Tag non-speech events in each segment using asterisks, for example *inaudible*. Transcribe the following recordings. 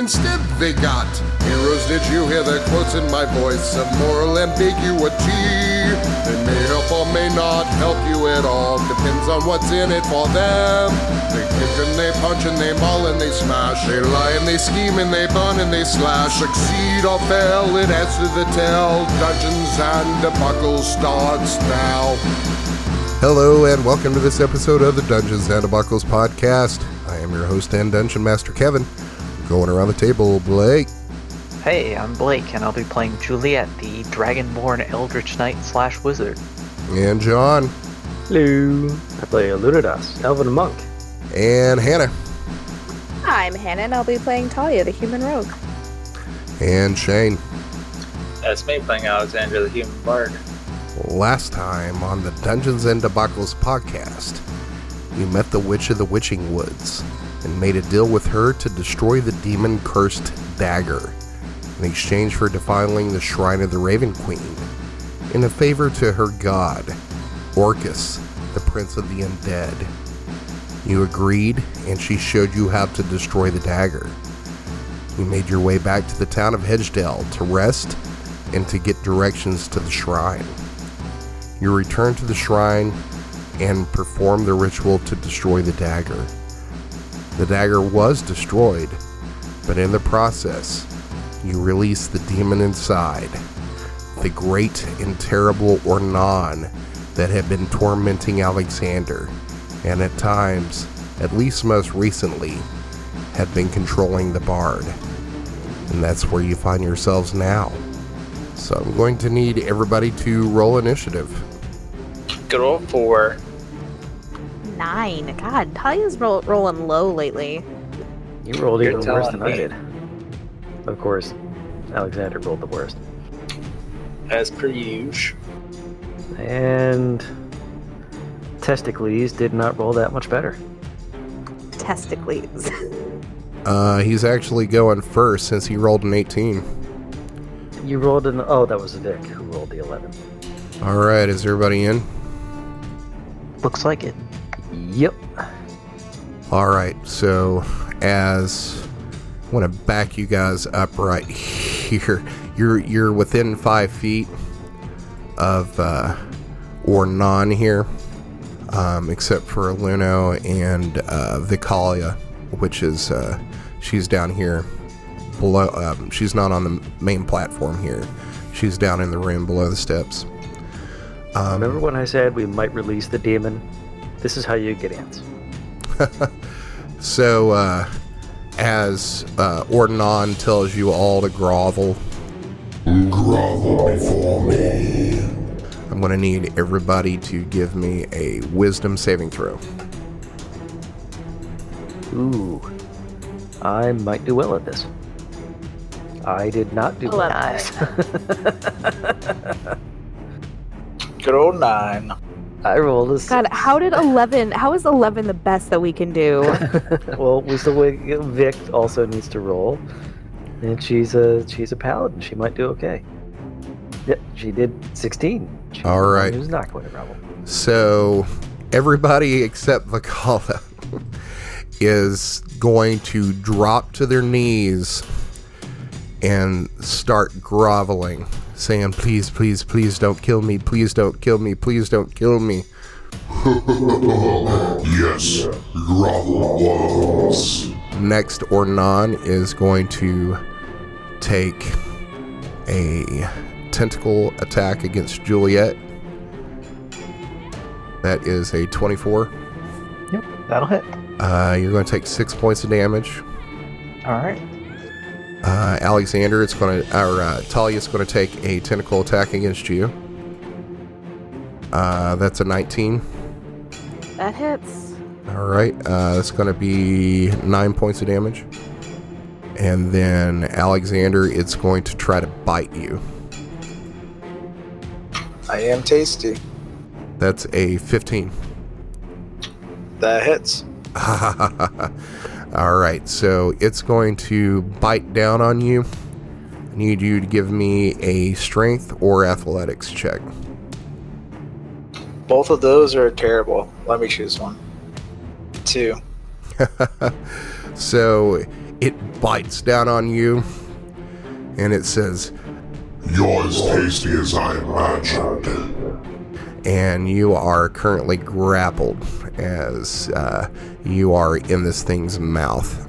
Instead, they got heroes. Did you hear the quotes in my voice of moral ambiguity? They may help or may not help you at all. Depends on what's in it for them. They kick and they punch and they maul and they smash. They lie and they scheme and they burn and they slash. Succeed or fail, it adds to the tale. Dungeons and debacle starts now. Hello and welcome to this episode of the Dungeons and Debacles podcast. I am your host and dungeon master Kevin. Going around the table, Blake. Hey, I'm Blake, and I'll be playing Juliet, the Dragonborn Eldritch Knight slash Wizard. And John. Hello. I play Lunadas, Elven Monk. And Hannah. I'm Hannah, and I'll be playing Talia, the human rogue. And Shane. That's me playing Alexander, the Human Bard. Last time on the Dungeons and Debacles podcast, we met the Witch of the Witching Woods and made a deal with her to destroy the demon cursed dagger in exchange for defiling the shrine of the Raven Queen in a favor to her god, Orcus, the prince of the undead. You agreed, and she showed you how to destroy the dagger. You made your way back to the town of Hedgedale to rest and to get directions to the shrine. You returned to the shrine and performed the ritual to destroy the dagger. The dagger was destroyed, but in the process, you release the demon inside, the great and terrible Ornan that had been tormenting Alexander, and at times, at least most recently, had been controlling the bard. And that's where you find yourselves now. So I'm going to need everybody to roll initiative. Good old four. Nine. God, Talia's roll- rolling low lately. You rolled You're even worse than telling I did. Of course, Alexander rolled the worst. As per usual. And Testicles did not roll that much better. Testicles. *laughs* Uh, he's actually going first since he rolled an 18. You rolled an. Oh, that was a dick who rolled the 11. All right, is everybody in? Looks like it. Yep. All right, so as I want to back you guys up right *laughs* here, you're you're within five feet of uh, Ornan here, um, except for Luno and uh, Vicalia, which is uh, she's down here below. Um, she's not on the main platform here. She's down in the room below the steps. Um, Remember when I said we might release the demon? This is how you get ants. *laughs* So, uh, as uh, Ornan tells you all to grovel, grovel before me. I'm going to need everybody to give me a wisdom saving throw. Ooh. I might do well at this. I did not do well. At this. *laughs* Good old nine. I rolled a six. God, how did 11, how is 11 the best that we can do? *laughs* well, we still wait. Vic also needs to roll, and she's a she's a paladin. She might do okay. Yep, she did 16. She All right. was not going to roll. So, everybody except Vakala *laughs* is going to drop to their knees and start groveling, saying, Please, please, please don't kill me. Please don't kill me. Please don't kill me. *laughs* Yes, grovel walls. Next, Ornan is going to take a tentacle attack against Juliet. That is a 24. Yep, that'll hit. Uh, you're going to take six points of damage. All right. Uh, Alexander, it's going to, or uh, Talia's going to take a tentacle attack against you. Uh, that's a 19. that hits. All right, uh, that's going to be nine points of damage. And then Alexander, it's going to try to bite you. I am tasty. That's a 15. That hits. *laughs* All right, so it's going to bite down on you. I need you to give me a strength or athletics check. Both of those are terrible. Let me choose one. Two. *laughs* So it bites down on you and it says, You're as tasty as I imagined. and you are currently grappled as uh, you are in this thing's mouth.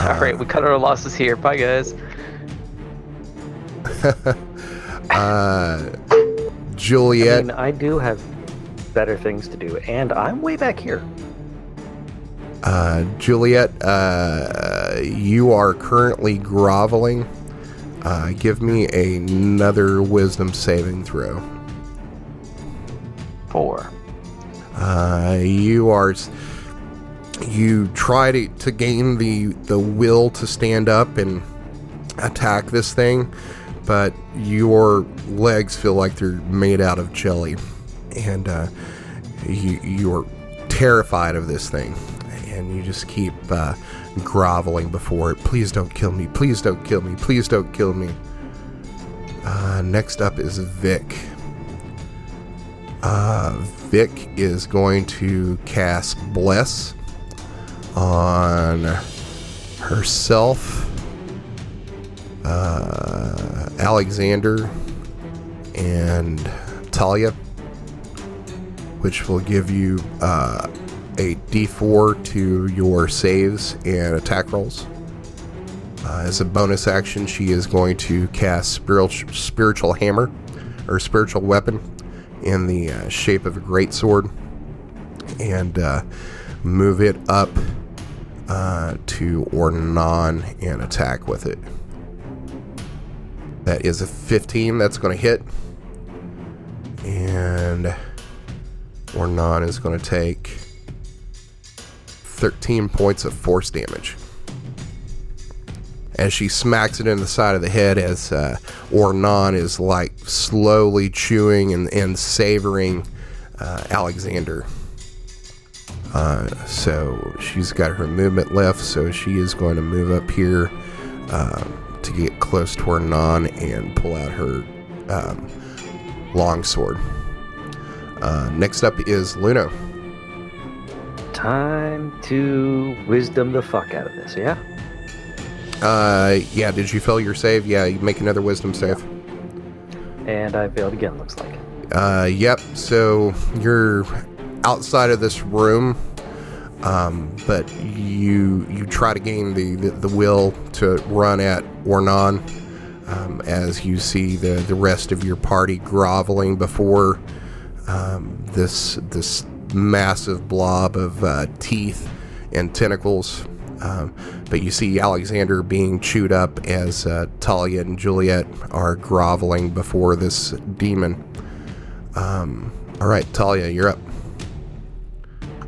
All right, we cut our losses here. Bye, guys. *laughs* Uh, I Juliet, mean, I do have better things to do, and I'm way back here. uh, Juliet, uh, you are currently groveling. Uh, give me another wisdom saving throw. Four. Uh, you are you try to, to gain the the will to stand up and attack this thing but your legs feel like they're made out of jelly. And uh, you you're terrified of this thing. And you just keep uh, groveling before it. Please don't kill me. Please don't kill me. Please don't kill me. Uh, next up is Vic. Uh, Vic is going to cast Bless on herself, uh, Alexander, and Talia, which will give you uh, a d4 to your saves and attack rolls. Uh, as a bonus action, she is going to cast spiritual, spiritual hammer or spiritual weapon in the uh, shape of a greatsword and uh, move it up uh, to Ornan and attack with it. That is a 15 that's going to hit. And Ornan is going to take 13 points of force damage. As she smacks it in the side of the head, as uh, Ornan is like slowly chewing and, and savoring uh, Alexander. Uh, so she's got her movement left, so she is going to move up here um, to get close to Ornan and pull out her um, long sword. Uh, next up is Luno. Time to wisdom the fuck out of this, yeah? Uh, yeah, did you fail your save? Yeah, you make another wisdom save. And I failed again, looks like. Uh, yep. So you're outside of this room, um, but you you try to gain the, the, the will to run at Ornan um, as you see the, the rest of your party groveling before um, this this massive blob of uh, teeth and tentacles. Um, but you see Alexander being chewed up as uh, Talia and Juliet are groveling before this demon. Um, all right, Talia, you're up.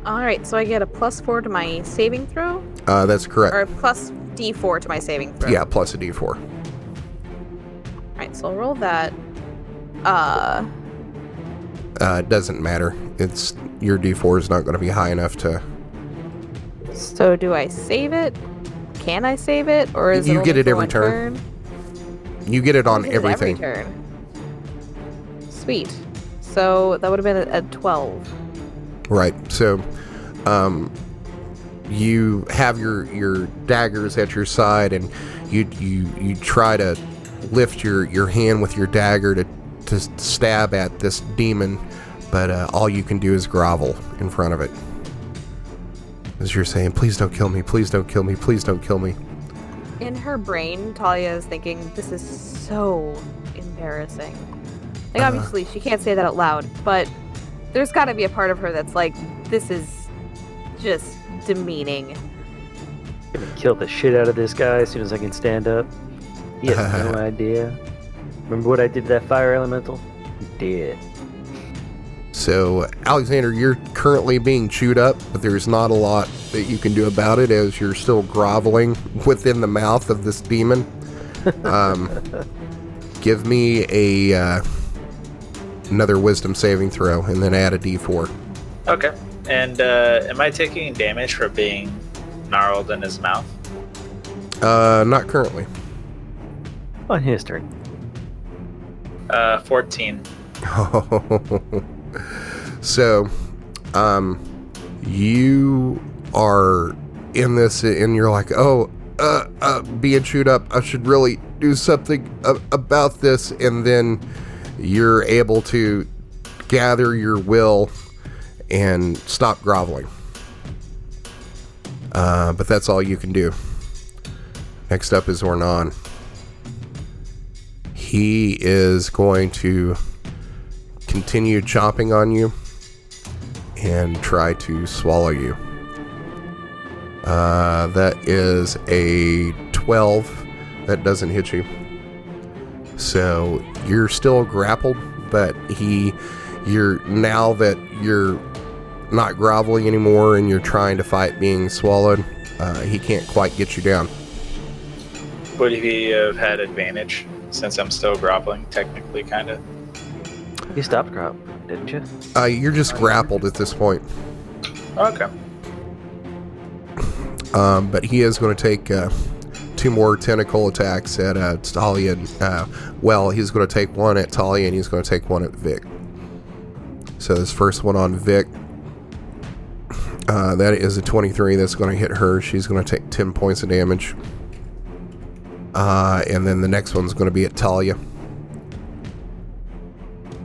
All right, so I get a plus four to my saving throw, Uh, that's correct. or a plus d4 to my saving throw. Yeah, plus a d4. All right, so I'll roll that. Uh, Uh, it doesn't matter. It's your d4 is not going to be high enough to. So do I save it? Can I save it, or is You it get only it every one turn. You get it on get it every turn. Sweet. So that would have been a, a twelve. Right. So, um, you have your your daggers at your side, and you you you try to lift your your hand with your dagger to to stab at this demon, but uh, all you can do is grovel in front of it. As you're saying, "Please don't kill me! Please don't kill me! Please don't kill me!" In her brain, Talia is thinking, "This is so embarrassing." Like, Uh-huh. obviously, she can't say that out loud, but there's got to be a part of her that's like, "This is just demeaning." Gonna kill the shit out of this guy as soon as I can stand up. He has no *laughs* idea. Remember what I did to that fire elemental? He did. So, Alexander, you're currently being chewed up, but there's not a lot that you can do about it as you're still groveling within the mouth of this demon. *laughs* Um, give me a uh, another wisdom saving throw, and then add a d4. Okay. And uh, am I taking damage for being gnarled in his mouth? Uh, not currently. On his turn. Uh, 14. *laughs* so, um, you are in this, and you're like, oh, uh, uh, being chewed up. I should really do something a- about this, and then you're able to gather your will and stop groveling. Uh, but that's all you can do. Next up is Ornan. He is going to continue chomping on you and try to swallow you. Uh, that is a 12. That doesn't hit you. So you're still grappled, but he, you're now that you're not groveling anymore and you're trying to fight being swallowed, uh, he can't quite get you down. Would he have had advantage since I'm still groveling, technically, kind of? You stopped drop, didn't you? Uh, you're just grappled at this point. Okay. *clears throat* Um, but he is going to take uh, two more tentacle attacks at uh, Talia. Uh, well, he's going to take one at Talia and he's going to take one at Vic. So this first one on Vic, *clears throat* uh, that is a 23. That's going to hit her. She's going to take 10 points of damage. Uh, and then the next one's going to be at Talia.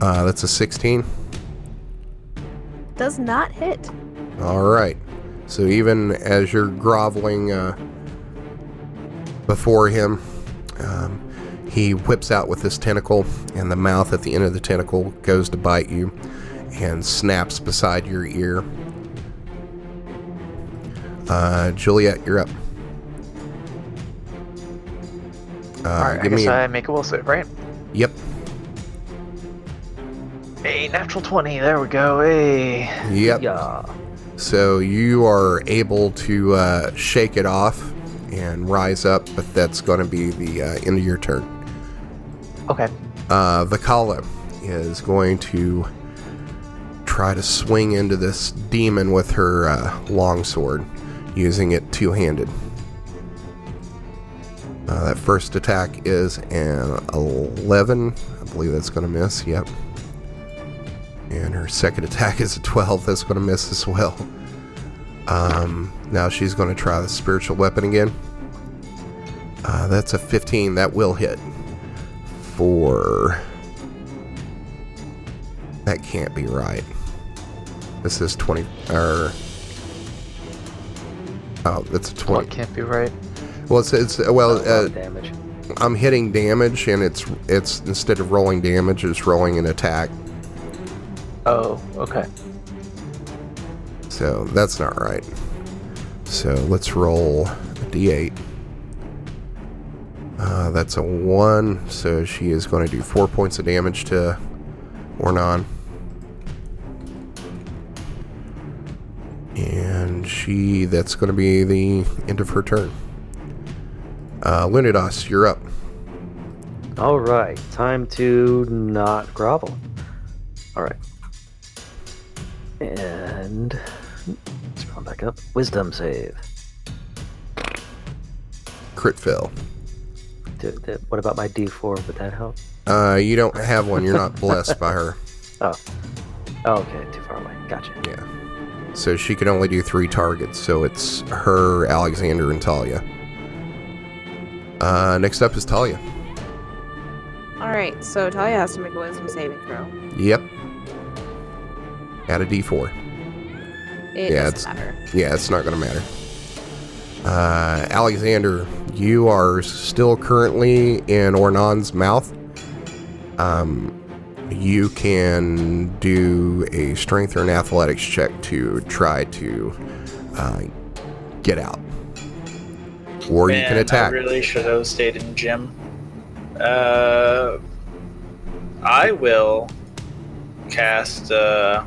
Uh, that's a 16. Does not hit. All right. So even as you're groveling uh, before him, um, he whips out with this tentacle, and the mouth at the end of the tentacle goes to bite you and snaps beside your ear. Uh, Juliet, you're up. Uh, Alright, I guess me. a- I make a will save, right? Yep. A natural 20, there we go. Hey. Yep. Yeah. So you are able to uh, shake it off and rise up, but that's going to be the uh, end of your turn. Okay. Uh, Vakala is going to try to swing into this demon with her uh, longsword, using it two handed. Uh, that first attack is an 11. I believe that's going to miss. Yep. And her second *laughs* attack is a 12. That's going to miss as well. Um, now she's going to try the spiritual weapon again. Uh, that's a 15. That will hit. Four. That can't be right. This is 20. Or. Oh, that's a 20. What can't be right? Well, it's, it's well, uh, damage. I'm hitting damage, and it's it's instead of rolling damage, it's rolling an attack. Oh, okay. So that's not right. So let's roll a d8. Uh, that's a one, so she is going to do four points of damage to Ornan. And she, that's going to be the end of her turn. Uh, Lunidas, you're up. All right, time to not grovel. All right. And let's round back up. Wisdom save. Crit fail. Did, did- what about my D4? Would that help? Uh, you don't have one. You're not blessed by her. *laughs* Oh. oh, okay, too far away. Gotcha. Yeah. So she can only do three targets. So it's her, Alexander, and Talia. Uh, next up is Talia. All right, so Talia has to make a wisdom saving throw. Yep. Add a d4. It Yeah, doesn't it's- matter. Yeah, it's not going to matter. Uh, Alexander, you are still currently in Ornan's mouth. Um, you can do a strength or an athletics check to try to uh, get out. Or you can Man, attack. I really should have stayed in gym. Uh, I will cast uh,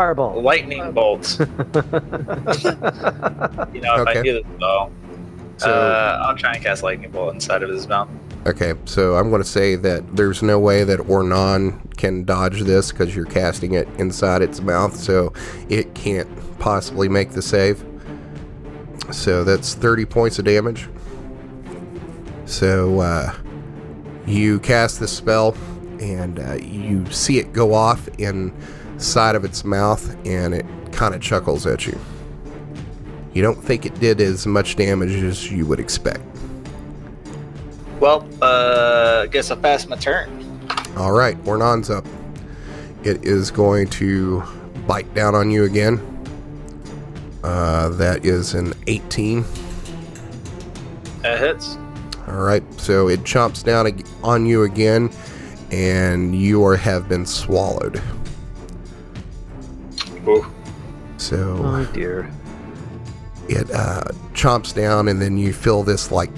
Fireball. lightning bolt. *laughs* you know, if Okay. I do this though, So- uh, I'll try and cast lightning bolt inside of his mouth. Okay, so I'm going to say that there's no way that Ornan can dodge this because you're casting it inside its mouth, so it can't possibly make the save. So that's 30 points of damage. So uh, you cast this spell, and uh, you see it go off inside of its mouth, and it kind of chuckles at you. You don't think it did as much damage as you would expect. Well, uh, I guess I passed my turn. All right, Ornan's up. It is going to bite down on you again. Uh, that is an 18. That hits. All right, so it chomps down on you again, and you are have been swallowed. Ooh. So Oh dear. it uh, chomps down, and then you feel this like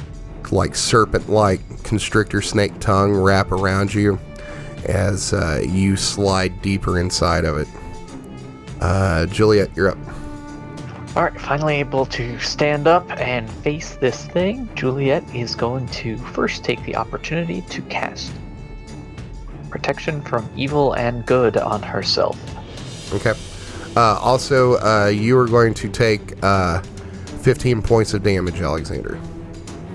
like serpent-like constrictor snake tongue wrap around you as uh, you slide deeper inside of it. Uh, Juliet, you're up. Alright, finally able to stand up and face this thing. Juliet is going to first take the opportunity to cast protection from evil and good on herself. Okay. Uh, also, uh, you are going to take uh, 15 points of damage, Alexander.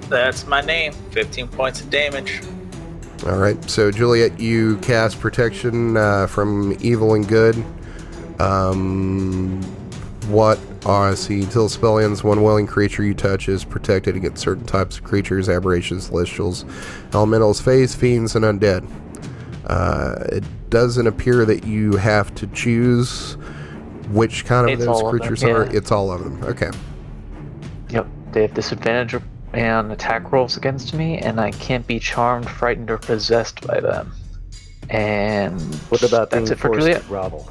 That's my name. 15 points of damage. All right. So, Juliet, you cast protection uh, from evil and good. Um, what are see until the spell ends? One willing creature you touch is protected against certain types of creatures, aberrations, celestials, elementals, fays, fiends, and undead. Uh, it doesn't appear that you have to choose which kind of It's those all of them, creatures are. yeah. It's all of them. Okay. Yep, they have disadvantage and attack rolls against me, and I can't be charmed, frightened, or possessed by them. And What about that's it for forced Juliet? to grovel?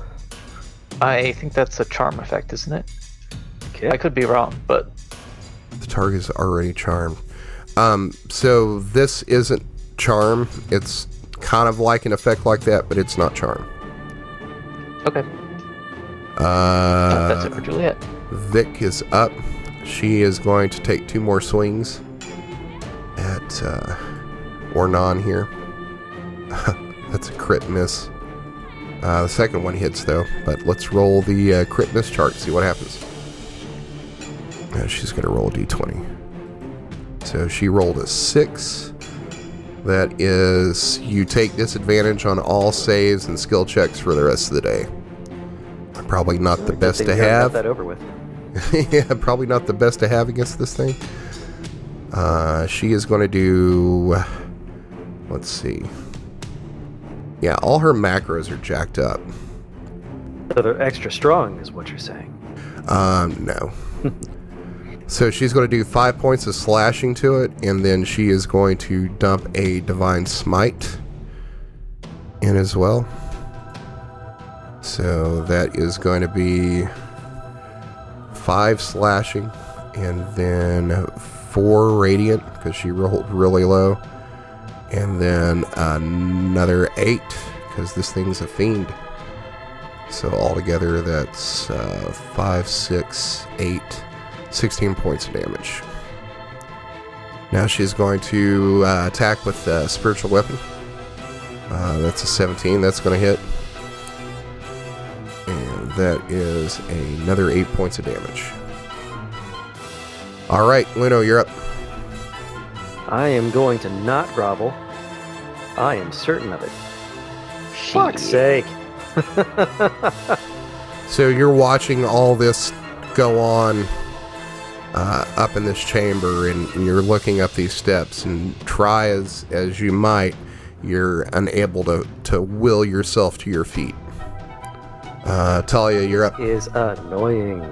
I think that's a charm effect, isn't it? Okay. I could be wrong, but The target is already charmed. Um, so this isn't charm. It's kind of like an effect like that, but it's not charm. okay, Uh, that's it for Juliet. Vic is up. She is going to take two more swings at uh, Ornan here. *laughs* That's a crit miss. Uh, the second one hits though, but let's roll the uh, crit miss chart. See what happens. Uh, she's going to roll a d20. So she rolled a six. That is, you take disadvantage on all saves and skill checks for the rest of the day. Probably not the best to we already got have. that over with. *laughs* yeah, probably not the best to have against this thing. Uh, she is going to do. Let's see. Yeah, all her macros are jacked up. So they're extra strong, is what you're saying. Um, no. *laughs* so she's going to do five points of slashing to it, and then she is going to dump a divine smite in as well. So that is going to be five slashing, and then four radiant because she rolled really low, and then another eight because this thing's a fiend. So altogether, that's uh, 5, 6, 8, 16 points of damage. Now she's going to uh, attack with a spiritual weapon. Uh, that's a 17. That's going to hit. And that is another 8 points of damage. All right, Luno, you're up. I am going to not grovel. I am certain of it. Fuck's sake. *laughs* So you're watching all this go on uh, up in this chamber, and, and you're looking up these steps, and try as as you might, you're unable to to will yourself to your feet. Uh, Talia, you're up. Is annoying.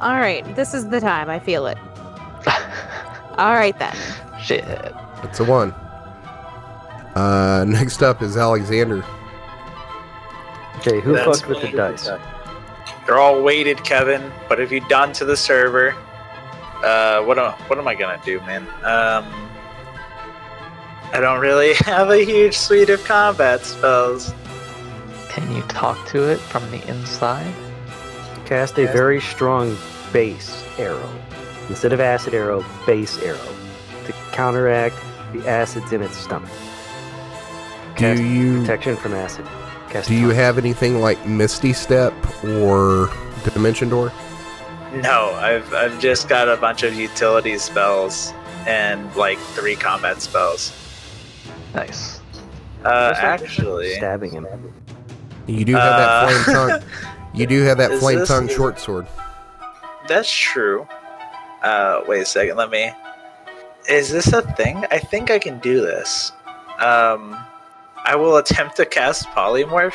All right, this is the time. I feel it. *laughs* All right then. Shit. It's a one. Uh, next up is Alexander. Okay, who That's fucked with the me. dice? They're all weighted, Kevin. What have you done to the server? Uh, what am what am I gonna do, man? Um, I don't really *laughs* have a huge suite of combat spells. Can you talk to it from the inside? Cast a very strong base arrow. Instead of acid arrow, base arrow. To counteract The acid's in its stomach. Do Cast you protection from acid. Cast do you taunt. have anything like Misty Step or Dimension Door? No, I've I've just got a bunch of utility spells and like three combat spells. Nice. Uh, Looks like actually, stabbing him. You do have Uh, that flame tongue. You do have that *laughs* flame this- tongue short sword. that's true. Uh, wait a second. Let me. Is this a thing? I think I can do this. Um, I will attempt to cast polymorph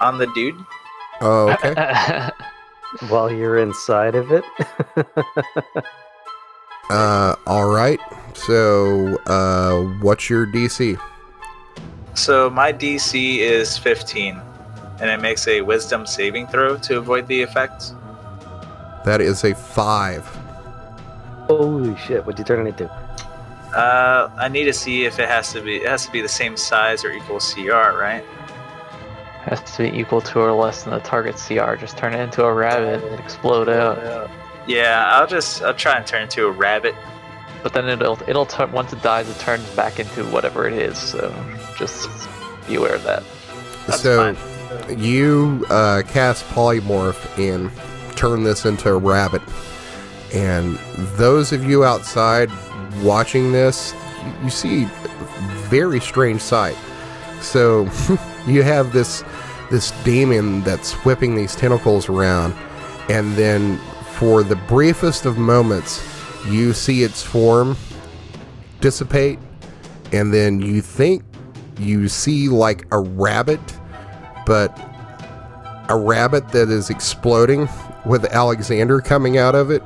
on the dude. Oh, *laughs* okay. While you're inside of it, uh, all right. So, uh, what's your DC? So my DC is 15, and it makes a Wisdom saving throw to avoid the effects. That is a five. holy shit! What'd you turn it into? Uh, I need to see if it has to be. It has to be the same size or equal CR, right? Has to be equal to or less than the target CR. Just turn it into a rabbit and explode out. Yeah, I'll just I'll try and turn into a rabbit. But then it'll it'll turn once it dies, it turns back into whatever it is. So just be aware of that. That's so, fine. you uh, cast polymorph and turn this into a rabbit. And those of you outside watching this, you, you see a very strange sight. So *laughs* you have this this demon that's whipping these tentacles around, and then for the briefest of moments, you see its form dissipate, and then you think you see like a rabbit, but a rabbit that is exploding with Alexander coming out of it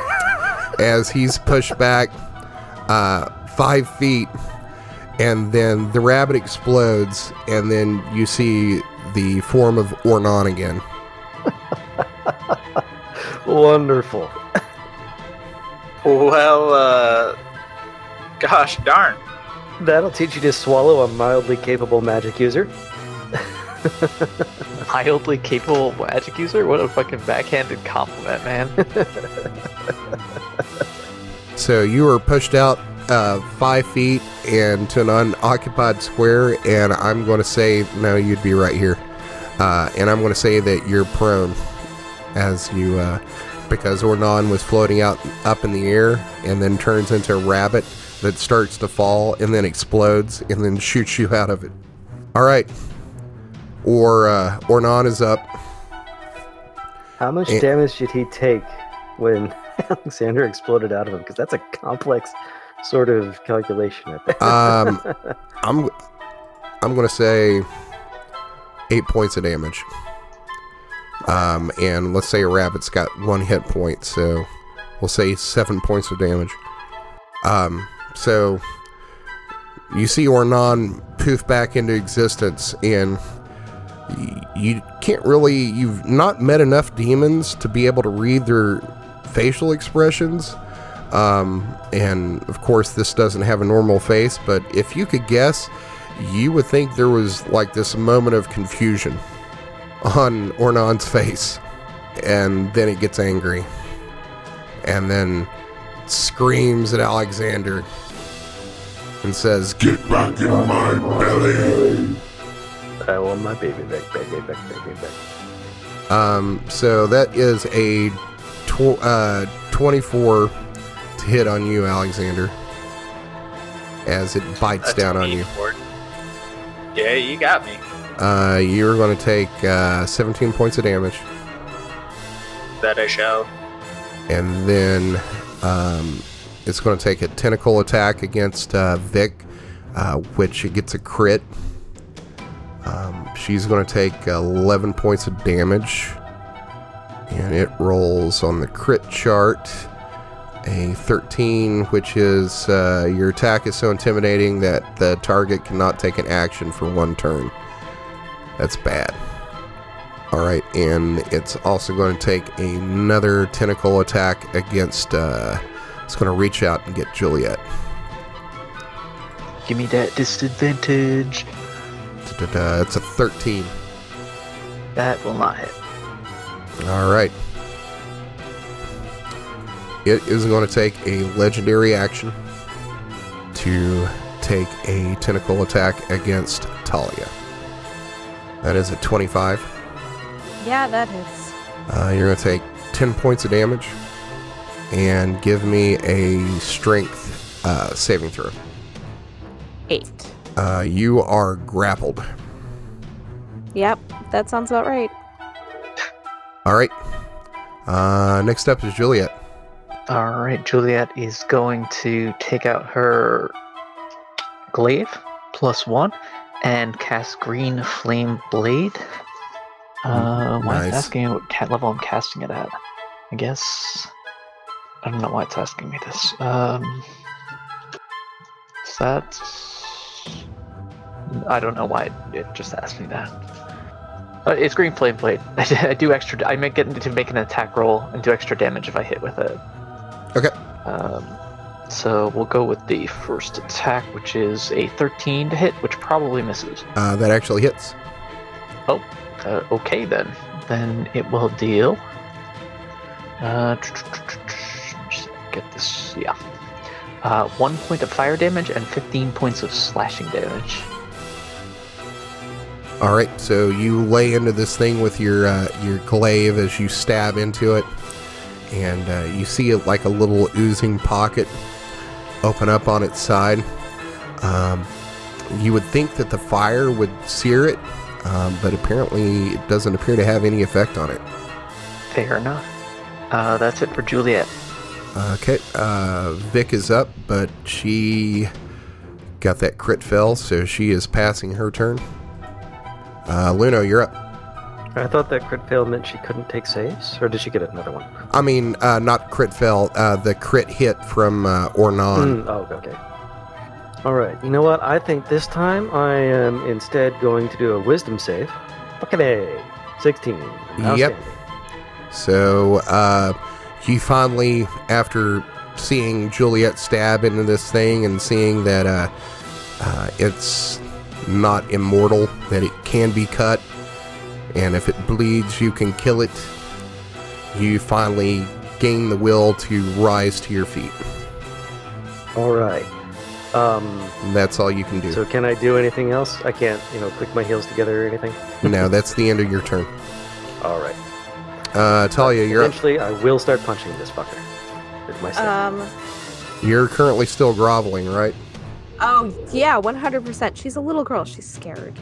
*laughs* as he's pushed back uh, five feet, and then the rabbit explodes, and then you see the form of Ornan again. *laughs* Wonderful. Well, uh, gosh darn. That'll teach you to swallow a mildly capable magic user. *laughs* Mildly capable magic user? What a fucking backhanded compliment, man. *laughs* So you were pushed out uh, five feet into an unoccupied square, and I'm going to say no, you'd be right here. Uh, and I'm going to say that you're prone as you, uh, because Ornan was floating out up in the air and then turns into a rabbit that starts to fall and then explodes and then shoots you out of it. All right. Or uh, Ornan is up. How much Eh. damage did he take when *laughs* Alexander exploded out of him? Because that's a complex sort of calculation. I think. Um, *laughs* I'm I'm gonna say eight points of damage. Um, and let's say a rabbit's got one hit point, so we'll say seven points of damage. Um, so you see Ornan poof back into existence, and you can't really. You've not met enough demons to be able to read their facial expressions. Um, and of course, this doesn't have a normal face, but if you could guess, you would think there was like this moment of confusion on Ornan's face. And then it gets angry. And then screams at Alexander and says, Get back in my belly. I want my baby back, baby back, baby back. Um, so that is a tw- uh, 24 to hit on you, Alexander, as it bites That's down on me, you. Ford. Yeah, you got me. Uh, you're going to take uh, 17 points of damage, That I shall. and then um, it's going to take a tentacle attack against uh, Vic, uh, which it gets a crit. Um, she's going to take 11 points of damage, and it rolls on the crit chart a 13, which is uh, your attack is so intimidating that the target cannot take an action for one turn. That's bad. All right, and it's also going to take another tentacle attack against. Uh, it's going to reach out and get Juliet. Give me that disadvantage. Da-da-da, It's a 13. That will not hit. All right. It is going to take a legendary action to take a tentacle attack against Talia. That is a 25. Yeah, that hits. Uh, you're going to take 10 points of damage and give me a strength uh, saving throw. Eight. Uh, you are grappled. Yep, that sounds about right. All right. Uh, next up is Juliet. All right, Juliet is going to take out her glaive plus one and cast Green Flame Blade. Uh, why Nice. it's asking what cat level I'm casting it at? I guess I don't know why it's asking me this. Um, is that I don't know why it, it just asked me that. Uh, it's Green Flame Blade. *laughs* I do extra. I make it to make an attack roll and do extra damage if I hit with it. Okay. Um, so we'll go with the first attack, which is a 13 to hit, which probably misses. Uh, that actually hits. Uh, okay then. Then it will deal. Uh, just get this. Yeah. Uh, one point of fire damage and 15 points of slashing damage. All right, so you lay into this thing with your uh, your glaive as you stab into it, and uh, you see it like a little oozing pocket open up on its side. Um, you would think that the fire would sear it, um, but apparently it doesn't appear to have any effect on it. Fair enough. Uh, that's it for Juliet. Okay, uh, Vic is up, but she got that crit fail, so she is passing her turn. Uh, Luno, you're up. I thought that crit fail meant she couldn't take saves, or did she get another one? I mean, uh, not crit fail, uh, the crit hit from uh, Ornan. Mm, oh, okay. All right. You know what? I think this time I am instead going to do a wisdom save. Fucking A. 16. Yep. So, uh, you finally, after seeing Juliet stab into this thing and seeing that uh, uh, it's not immortal, that it can be cut, and if it bleeds, you can kill it, you finally gain the will to rise to your feet. All right. Um, that's all you can do. so can I do anything else? I can't, you know, click my heels together or anything? no, that's the end of your turn. All right. Uh, Talia, you're up. Eventually, I will start punching this fucker with my staff. Um. You're currently still groveling, right? Oh yeah, 100%. She's a little girl. She's scared.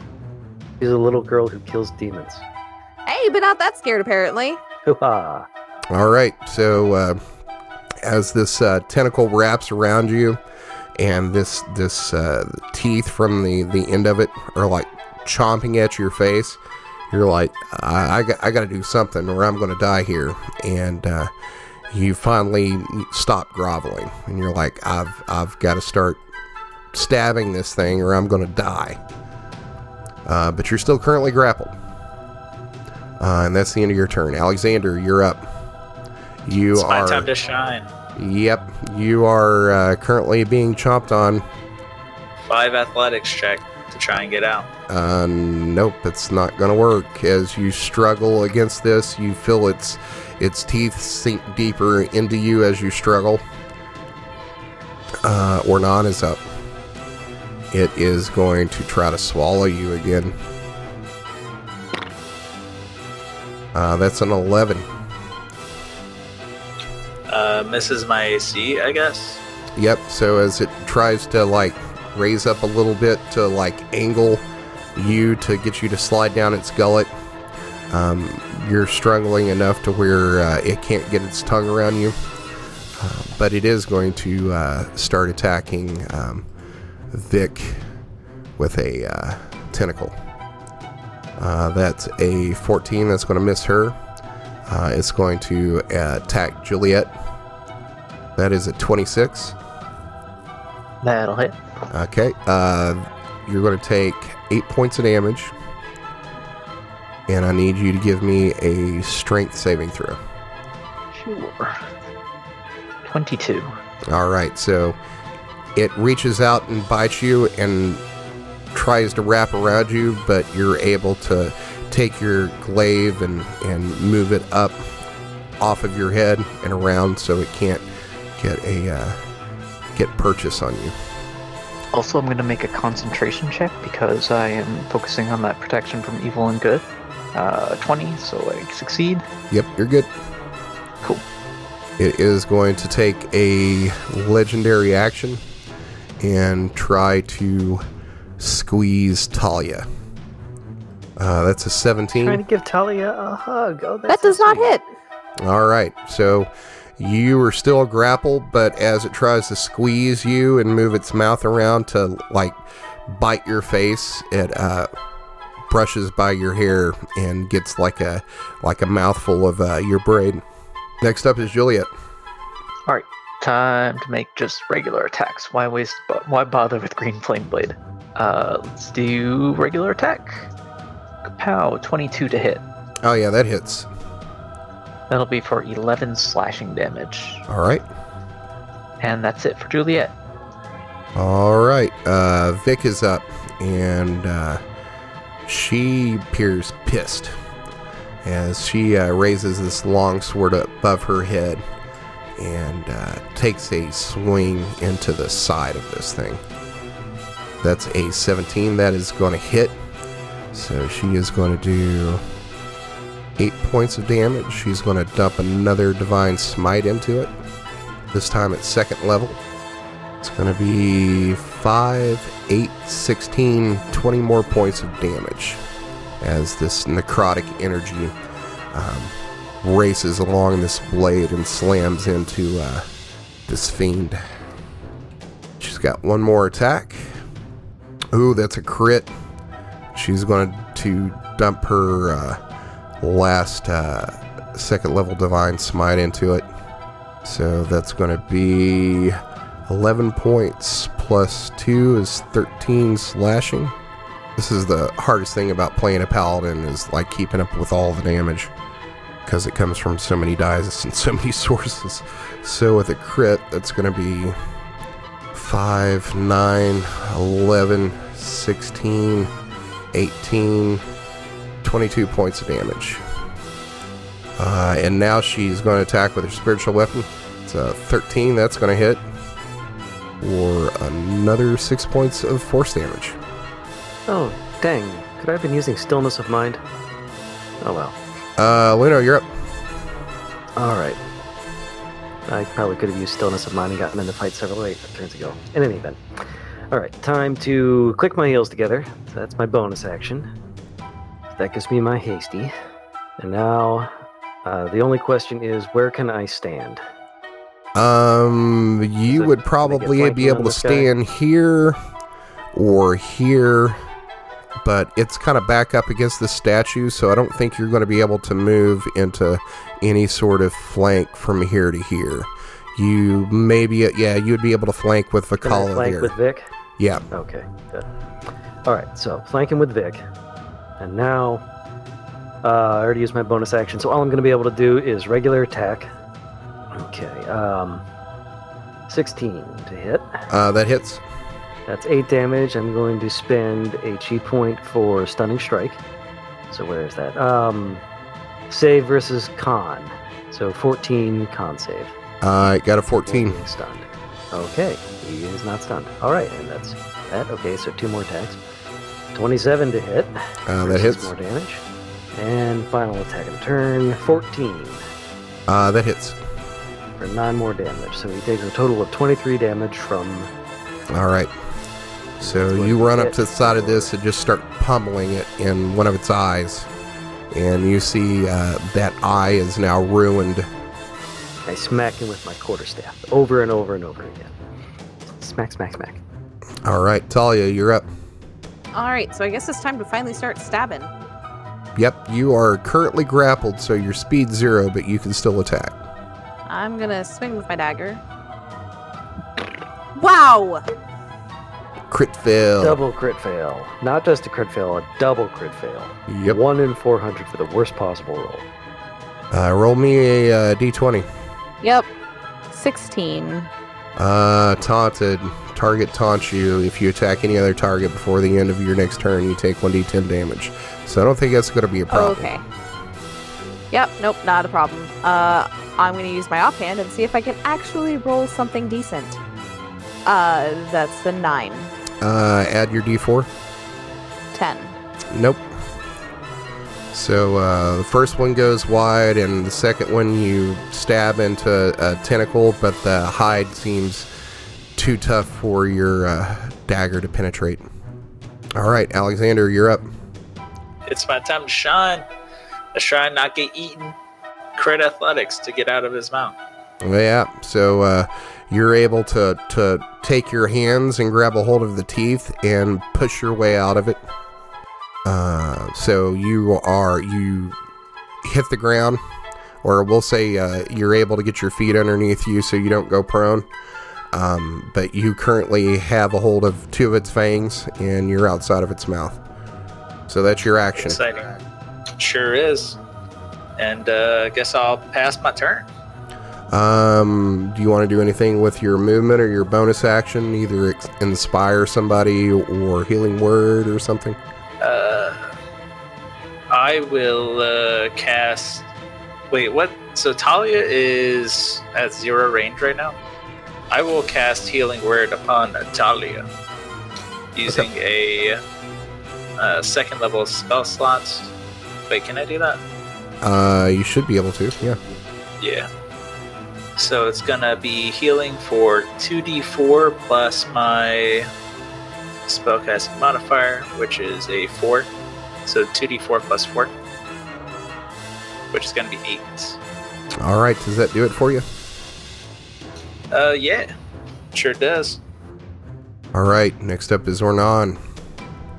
She's a little girl who kills demons. Hey, but not that scared apparently. All right. So uh, as this uh, tentacle wraps around you, and this this uh, teeth from the the end of it are like chomping at your face, you're like, I, I got I got to do something, or I'm going to die here. And uh, you finally stop groveling, and you're like, I've I've got to start stabbing this thing, or I'm going to die. Uh, but you're still currently grappled. Uh, and that's the end of your turn. Alexander, you're up. You It's my are. time to shine. Yep, you are uh, currently being chomped on. Five athletics check to try and get out. Uh, nope, it's not gonna work. As you struggle against this, you feel its its teeth sink deeper into you as you struggle. Uh, Ornan is up. It is going to try to swallow you again. Uh, that's an 11. Uh, misses my AC, I guess. Yep. So as it tries to like raise up a little bit to like angle you to get you to slide down its gullet, um, you're struggling enough to where uh, it can't get its tongue around you. Uh, but it is going to uh, start attacking um, Vic with a uh, tentacle. Uh, that's a 14. That's going to miss her. Uh, it's going to attack Juliet. That is a 26. That'll hit. Okay. Uh, you're going to take eight points of damage. And I need you to give me a strength saving throw. Sure. 22. All right. So it reaches out and bites you and tries to wrap around you, but you're able to take your glaive and, and move it up off of your head and around so it can't get a uh, get purchase on you. Also, I'm going to make a concentration check because I am focusing on that protection from evil and good. Uh, 20, so I succeed. Yep, you're good. Cool. It is going to take a legendary action and try to squeeze Talia. Uh, that's a 17. Trying to give Talia a hug. Oh, that's That does not hit. All right. So you are still grappled, but as it tries to squeeze you and move its mouth around to like bite your face, it uh, brushes by your hair and gets like a like a mouthful of uh, your braid. Next up is Juliet. All right, time to make just regular attacks. Why waste? Why bother with green flame blade? Uh, let's do regular attack. Pow, 22 to hit. Oh yeah, that hits. That'll be for 11 slashing damage, All right. and that's it for Juliet. All right. Uh, Vic is up, and uh, she appears pissed as she uh, raises this long sword above her head and uh, takes a swing into the side of this thing. That's a 17. That is going to hit. So she is going to do eight points of damage. She's going to dump another divine smite into it. This time at second level. It's going to be 5, 8, 16, 20 more points of damage as this necrotic energy um, races along this blade and slams into uh, this fiend. She's got one more attack. Ooh, that's a crit. She's going to dump her uh, last uh, second level divine smite into it. So that's going to be 11 points plus 2 is 13 slashing. This is the hardest thing about playing a paladin is like keeping up with all the damage because it comes from so many dice and so many *laughs* sources. So with a crit, that's going to be 5, 9, 11, 16, 18, 22 points of damage. Uh, and now she's going to attack with her spiritual weapon. It's a 13, that's going to hit. Or another 6 points of force damage. Oh, dang. Could I have been using stillness of mind? Oh well. Uh, Luno, you're up. Alright. I probably could have used stillness of mind and gotten in the fight several eight turns ago. In any event. Alright, time to click my heels together. So that's my bonus action. That gives me my hasty. And now, uh, the only question is where can I stand? Um, you would can I get probably be able to this guy? stand here or here, but it's kind of back up against the statue, so I don't think you're going to be able to move into any sort of flank from here to here. You maybe, yeah, you would be able to flank with Vakala flank there. with Vic? yeah, Okay, good. Alright, so flanking with Vic. And now, uh, I already used my bonus action, so all I'm going to be able to do is regular attack. Okay, um, 16 to hit. uh, that hits. That's 8 damage. I'm going to spend a chi point for Stunning Strike. So where is that? Um, save versus con. So 14 con save. I got a 14. being stunned. Okay, he is not stunned. All right, and that's that. Okay, so two more attacks. 27 to hit. Uh, that hits. More damage. And final attack the turn, 14 Uh, that hits. for 9 more damage. So he takes a total of 23 damage from. All right. So you you run up to the side of this and just start pummeling it in one of its eyes. And you see uh, that eye is now ruined. I smack him with my quarterstaff over and over and over again. Smack, smack, smack. All right, Talia, you're up. All right, so I guess it's time to finally start stabbing. Yep, you are currently grappled, so your speed zero, but you can still attack. I'm gonna swing with my dagger. Wow! Crit fail. Double crit fail. Not just a crit fail, a double crit fail. Yep. 1 in 400 for the worst possible roll. Uh, roll me a uh, d20. Yep. 16. Uh, taunted. Target taunts you. If you attack any other target before the end of your next turn, you take 1d10 damage. So I don't think that's going to be a problem. Okay. Yep, nope, not a problem. Uh, I'm gonna use my offhand and see if I can actually roll something decent. Uh, that's the nine. Uh, add your d4. 10. Nope. So uh, the first one goes wide, and the second one you stab into a tentacle, but the hide seems too tough for your uh, dagger to penetrate. All right, Alexander, you're up. It's my time to shine. Let's try and not get eaten. Crit athletics to get out of his mouth. Yeah, so uh, you're able to, to take your hands and grab a hold of the teeth and push your way out of it. Uh, so you are, you hit the ground, or we'll say uh, you're able to get your feet underneath you so you don't go prone. Um, but you currently have a hold of two of its fangs and you're outside of its mouth. So that's your action. Exciting. Sure is. And uh, I guess I'll pass my turn. Um, do you want to do anything with your movement or your bonus action? Either ex- inspire somebody or healing word or something? Uh, I will uh, cast. Wait, what? So Talia is at zero range right now. I will cast Healing Word upon Talia using a uh, second level spell slots. Wait, can I do that? Uh, you should be able to. Yeah. Yeah. So it's gonna be healing for 2d4 plus my spellcasting modifier, which is a 4. So 2d4 plus 4, which is gonna be 8. All right. Does that do it for you? Uh, yeah. Sure does. All right. Next up is Ornan.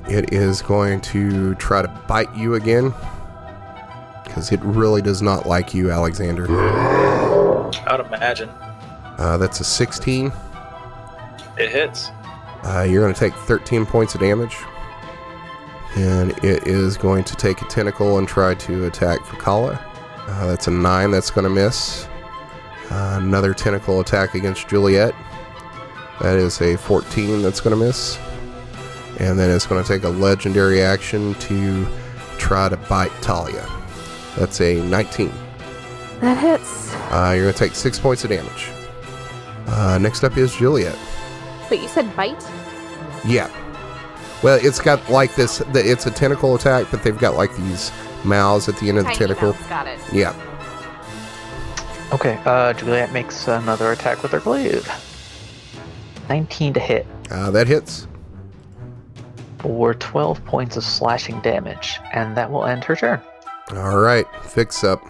It is going to try to bite you again because it really does not like you, Alexander. *laughs* I would imagine. Uh, that's a 16. It hits. Uh, you're going to take 13 points of damage. And it is going to take a tentacle and try to attack Vakala. Uh, that's a 9 that's going to miss. Uh, another tentacle attack against Juliet. That is a 14 that's going to miss. And then it's going to take a legendary action to try to bite Talia. That's a 19. That hits. Uh, you're going to take 6 points of damage. Uh, next up is Juliet. But you said bite? Yeah. Well, it's got like this. The, it's a tentacle attack, but they've got like these mouths at the end of the Tiny tentacle. mouths, Got it. Yeah. Okay, uh, Juliet makes another attack with her glaive. 19 to hit Uh, that hits. for 12 points of slashing damage, and that will end her turn. All right. Fix up.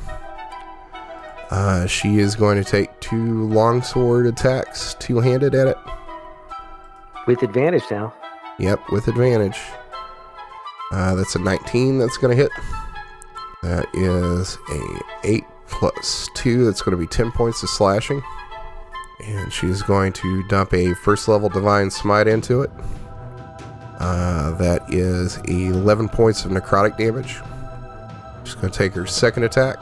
Uh, she is going to take two longsword attacks, two handed at it. With advantage now. Yep, with advantage. Uh, that's a 19 that's going to hit. That is a 8 plus 2. That's going to be 10 points of slashing. And she's going to dump a first level divine smite into it. Uh, that is 11 points of necrotic damage. She's going to take her second attack.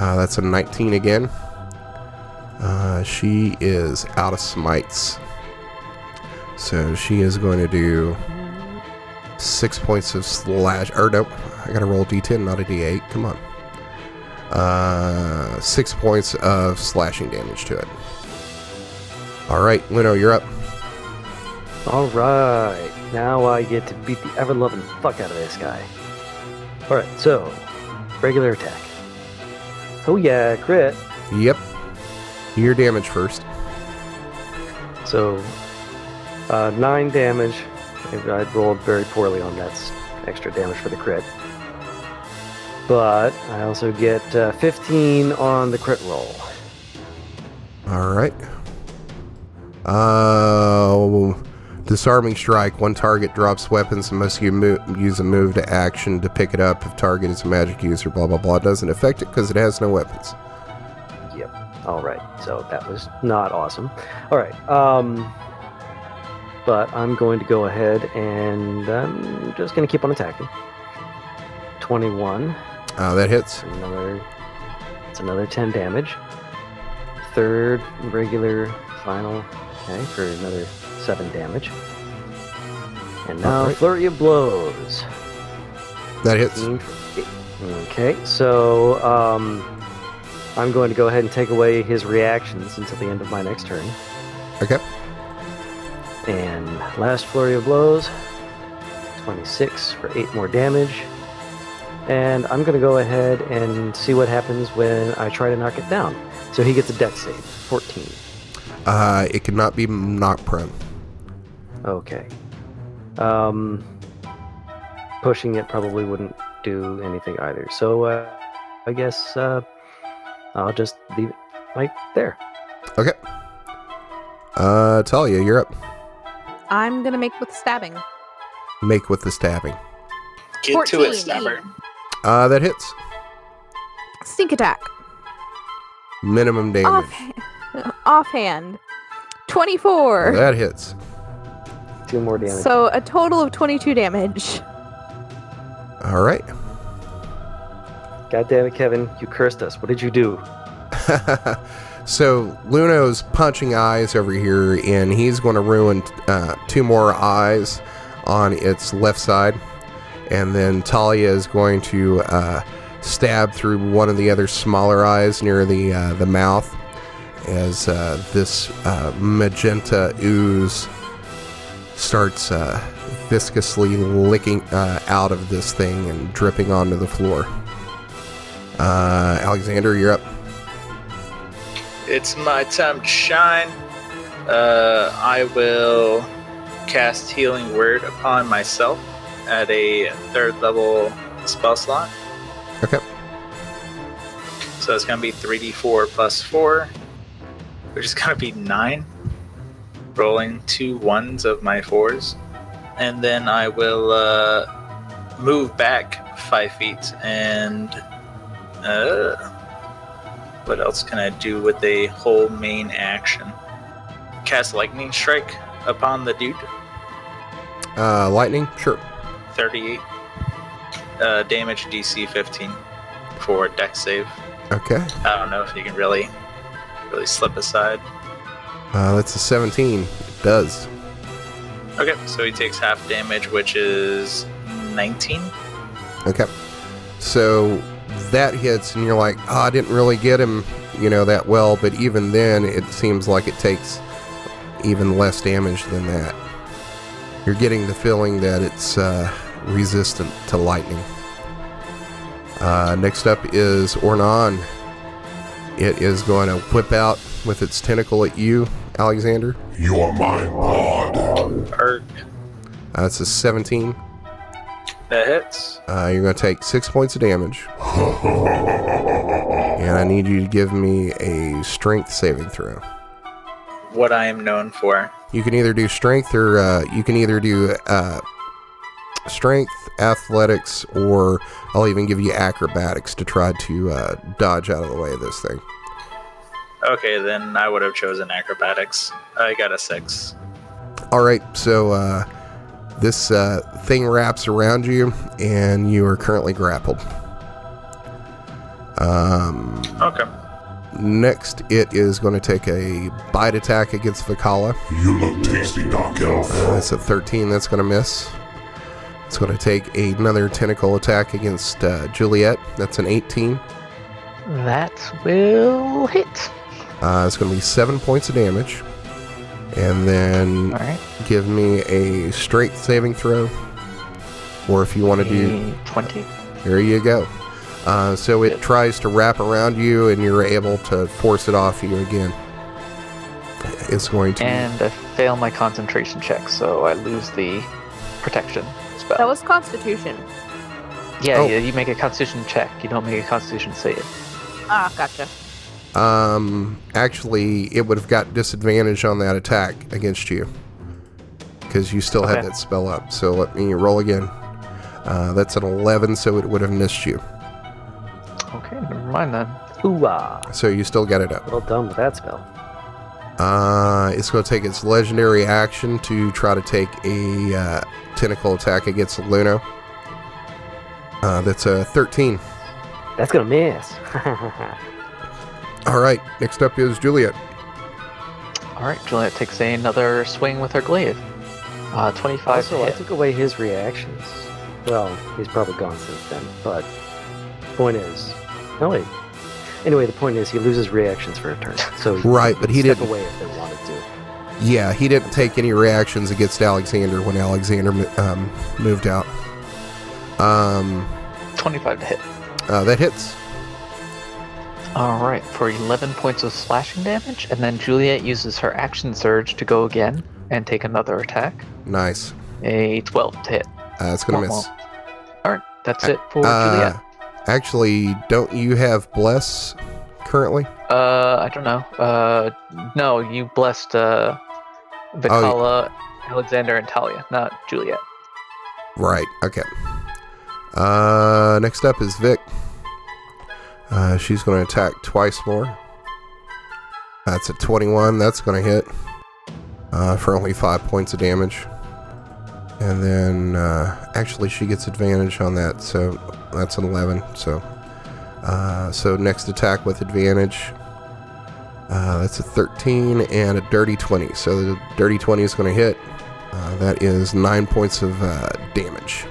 Uh, that's a 19 again. Uh, she is out of smites. So she is going to do six points of slash. Or nope, I gotta roll d10, not a d8. Come on. Uh, six points of slashing damage to it. All right, Lino, you're up. All right, now I get to beat the ever loving fuck out of this guy. All right, so regular attack. Oh yeah, crit. Yep. Your damage first. So uh, nine damage. I rolled very poorly on that extra damage for the crit. But I also get uh, 15 on the crit roll. All right. Uh, disarming strike. One target drops weapons unless you mo- use a move to action to pick it up. If target is a magic user, blah blah blah. Doesn't affect it because it has no weapons. Yep. All right. So that was not awesome. All right. Um, but I'm going to go ahead and I'm just going to keep on attacking. 21. Uh, that hits. Another. It's another 10 damage. Third regular final. Okay, for another 7 damage. And now Alright. flurry of blows. That hits. 15 for eight. Okay, so um, I'm going to go ahead and take away his reactions until the end of my next turn. Okay. And last flurry of blows 26 for 8 more damage. And I'm going to go ahead and see what happens when I try to knock it down. So he gets a Dex save 14. Uh, it cannot be knocked prone. Okay. Um, pushing it probably wouldn't do anything either. So uh, I guess uh, I'll just leave it right there. Okay. Uh, Talia, you're up. I'm gonna make with stabbing. Make with the stabbing. Get to 14. it, Stabber. Uh, that hits. Sneak attack. Minimum damage. Off, *laughs* offhand. 24. That hits. Two more damage. So a total of 22 damage. All right. God damn it, Kevin! You cursed us. What did you do? *laughs* so Luno's punching eyes over here, and he's going to ruin uh, two more eyes on its left side, and then Talia is going to uh, stab through one of the other smaller eyes near the uh, the mouth, as uh, this uh, magenta ooze starts uh, viscously licking uh, out of this thing and dripping onto the floor. Uh, Alexander, you're up. It's my time to shine. Uh, I will cast Healing Word upon myself at a third level spell slot. Okay. So it's going to be 3d4 plus 4, which is going to be 9. Rolling two ones of my fours. And then I will uh, move back 5 feet and. Uh, what else can I do with a whole main action? Cast Lightning Strike upon the dude. Uh, lightning, sure. 38. Uh, damage DC 15 for Dex save. Okay. I don't know if you can really, really slip aside. Uh, that's a 17. It does. Okay, so he takes half damage, which is 19. Okay. So that hits, and you're like, oh, I didn't really get him, you know, that well. But even then, it seems like it takes even less damage than that. You're getting the feeling that it's uh, resistant to lightning. Uh, next up is Ornan. It is going to whip out with its tentacle at you, Alexander. You are my pod. Or Uh, it's a 17. that hits. Uh, you're going to take six points of damage. *laughs* and I need you to give me a strength saving throw. What I am known for. You can either do strength or uh, you can either do uh, strength, athletics, or I'll even give you acrobatics to try to uh, dodge out of the way of this thing. Okay, then I would have chosen acrobatics. I got a six. All right, so uh, this uh, thing wraps around you, and you are currently grappled. Um, Okay. next, it is going to take a bite attack against Vakala. You look tasty, Dark Elf. Uh, that's a 13. That's going to miss. It's going to take another tentacle attack against uh, Juliet. That's an 18. That will hit. Uh, it's going to be seven points of damage. And then All right. give me a straight saving throw. Or if you want to do, 20. there you go. Uh, so it tries to wrap around you, and you're able to force it off you again. It's going to. And I fail my concentration check, so I lose the protection spell. That was Constitution. yeah, Oh. yeah, you make a constitution check. You don't make a constitution save. Ah, gotcha. Um, actually, it would have got disadvantage on that attack against you because you still had that spell up. So let me roll again. Uh, that's an 11, so it would have missed you. Okay, never mind then. Ooh-ah. So you still got it up. Well done with that spell. Uh, it's going to take its legendary action to try to take a uh, tentacle attack against Luna. Uh, that's a 13. That's gonna miss. *laughs* All right, next up is Juliet. All right, Juliet takes another swing with her glaive. Uh, 25 also, to I took away his reactions. Well, he's probably gone since then. But point is, no wait. Anyway, the point is he loses reactions for a turn. So *laughs* Right, but he step didn't- away if they wanted to. Yeah, he didn't take any reactions against Alexander when Alexander um, moved out. Um, 25 to hit. uh, that hits. All right, for 11 points of slashing damage, and then Juliet uses her action surge to go again and take another attack. Nice. A 12 to hit. Uh, it's gonna Womp miss. All right, that's it for Uh, Juliet. actually, don't you have bless currently? Uh, I don't know. Uh, no, you blessed uh, Vicala, Alexander, and Talia, not Juliet. Right. Okay. Uh, next up is Vic. Uh, she's going to attack twice more. That's a 21. That's going to hit uh, for only five points of damage. And then, uh, actually, she gets advantage on that, so that's an 11. So, uh, so next attack with advantage. Uh, that's a 13 and a dirty 20. So the dirty 20 is going to hit. Uh, that is nine points of damage.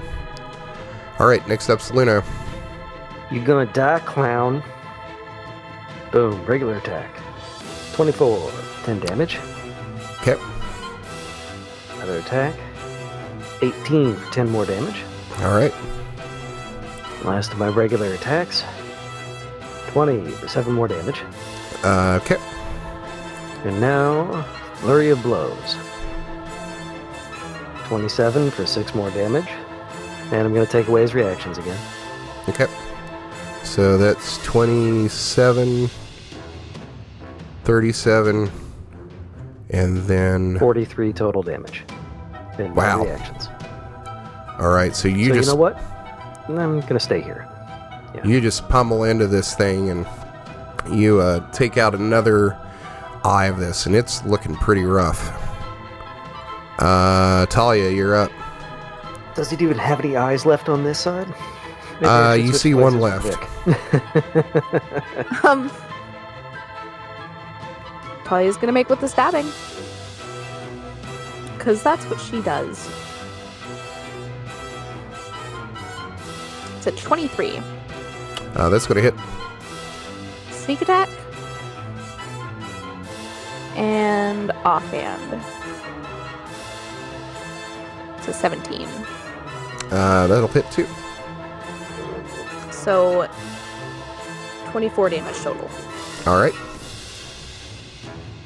All right, next up's Luna. You're gonna die, clown. Boom, regular attack. 24, 10 damage. Okay. Another attack. 18 for 10 more damage. All right. Last of my regular attacks. 20 for 7 more damage. Uh, okay. And now, Flurry of Blows. 27 for 6 more damage. And I'm going to take away his reactions again. Okay. So that's 27, 37, and then. 43 total damage. No Wow. reactions. All right, so you so just you know what? I'm going to stay here. you just pummel into this thing and you uh, take out another eye of this, and it's looking pretty rough. Uh, Talia, you're up. Does it even have any eyes left on this side? Uh, you see one left. *laughs* Um, Talia's gonna make with the stabbing. Because that's what she does. It's a 23. Uh, that's to hit. Sneak attack. And offhand. It's a 17. Uh, that'll hit too. So 24 damage total. All right.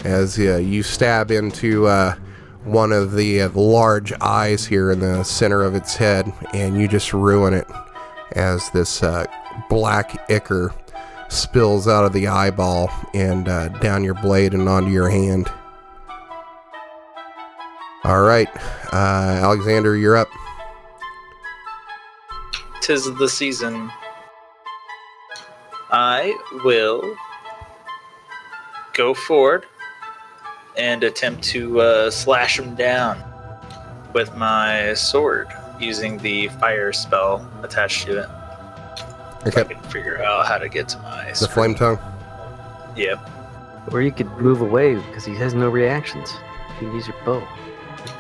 As uh, you stab into uh, one of the uh, large eyes here in the center of its head, and you just ruin it as this uh, black ichor spills out of the eyeball and uh, down your blade and onto your hand. All right, uh, Alexander, you're up. Tis the season. I will go forward and attempt to uh, slash him down with my sword using the fire spell attached to it. If I Okay, can figure out how to get to my the screen. flame tongue. Yep. or you could move away because he has no reactions. You can use your bow.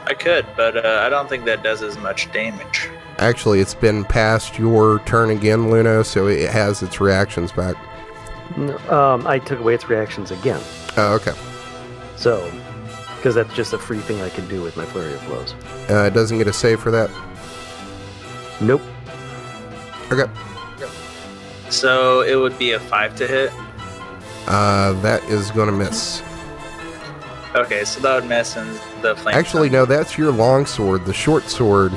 I could, but uh, I don't think that does as much damage. Actually, it's been past your turn again, Luna, so it has its reactions back. No, um, I took away its reactions again. Oh, okay. So, because that's just a free thing I can do with my flurry of blows. Uh, it doesn't get a save for that. Nope. Okay. So it would be a five to hit. Uh, that is going to miss. Okay, so that would miss, and the flame. Actually, no, that's your long sword. The short sword,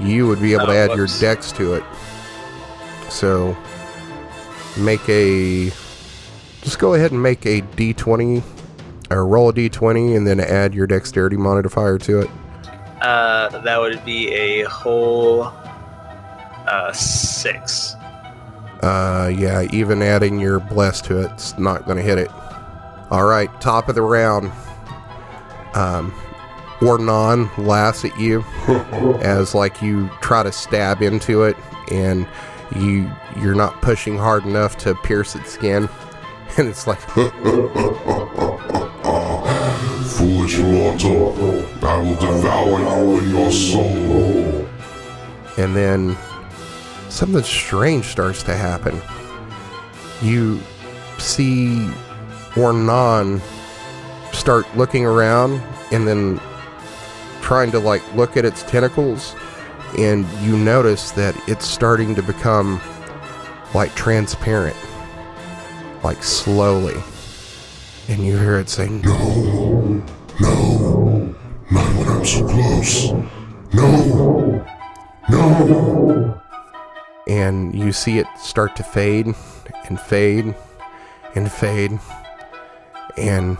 you would be able to Oh, add whoops. your dex to it. So, make a. Just go ahead and make a d20, or roll a d20, and then add your dexterity modifier to it. Uh, that would be a whole uh, six. Uh, yeah, even adding your bless to it, it's not going to hit it. All right, top of the round. Um, Ornan laughs at you *laughs* as like you try to stab into it, and you you're not pushing hard enough to pierce its skin, *laughs* and it's like *laughs* Foolish mortal, I will devour you and your soul. and then something strange starts to happen. You see Ornan start looking around and then trying to like look at its tentacles and you notice that it's starting to become like transparent like slowly and you hear it saying No, no, not when I'm so close. No, no. and you see it start to fade and fade and fade and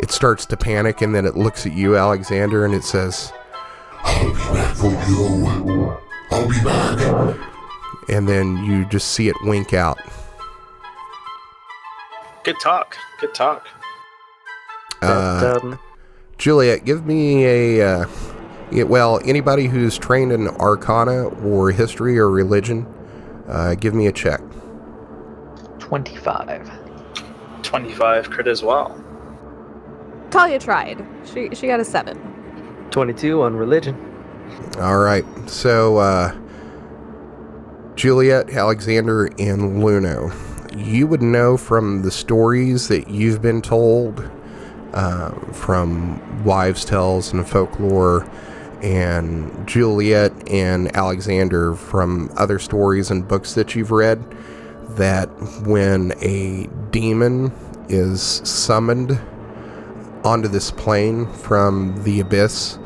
it starts to panic and then it looks at you alexander and it says I'll be back for you. I'll be back. and then you just see it wink out Good talk. Good talk. uh, But, um, juliet give me a uh, yeah, well anybody who's trained in arcana or history or religion uh, give me a check 25. 25 crit as well. Talia tried. She she got a seven. 22 on religion. All right. So, uh, Juliet, Alexander, and Luno, you would know from the stories that you've been told, uh, from wives' tales and folklore, and Juliet and Alexander from other stories and books that you've read, that when a demon is summoned onto this plane from the abyss,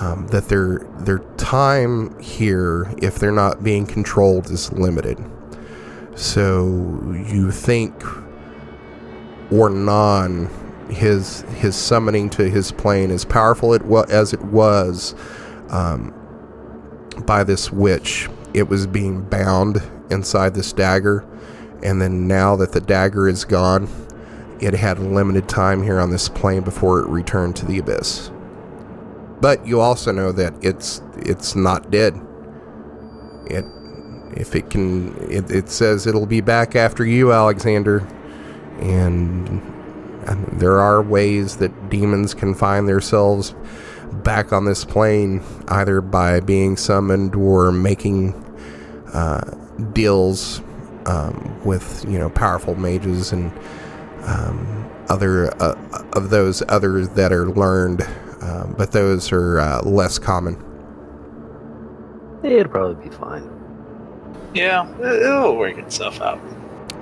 um, that their their time here, if they're not being controlled, is limited. So you think Ornan, his his summoning to his plane, as powerful it wa- as it was um, by this witch, it was being bound inside this dagger, and then now that the dagger is gone, it had limited time here on this plane before it returned to the abyss. But you also know that it's it's not dead. It if it can it, it says it'll be back after you, Alexander. And, there are ways that demons can find themselves back on this plane either by being summoned or making uh, deals um, with you know powerful mages and um, other uh, of those others that are learned, uh, but those are uh, less common. It'll probably be fine. Yeah, it- it'll work itself out.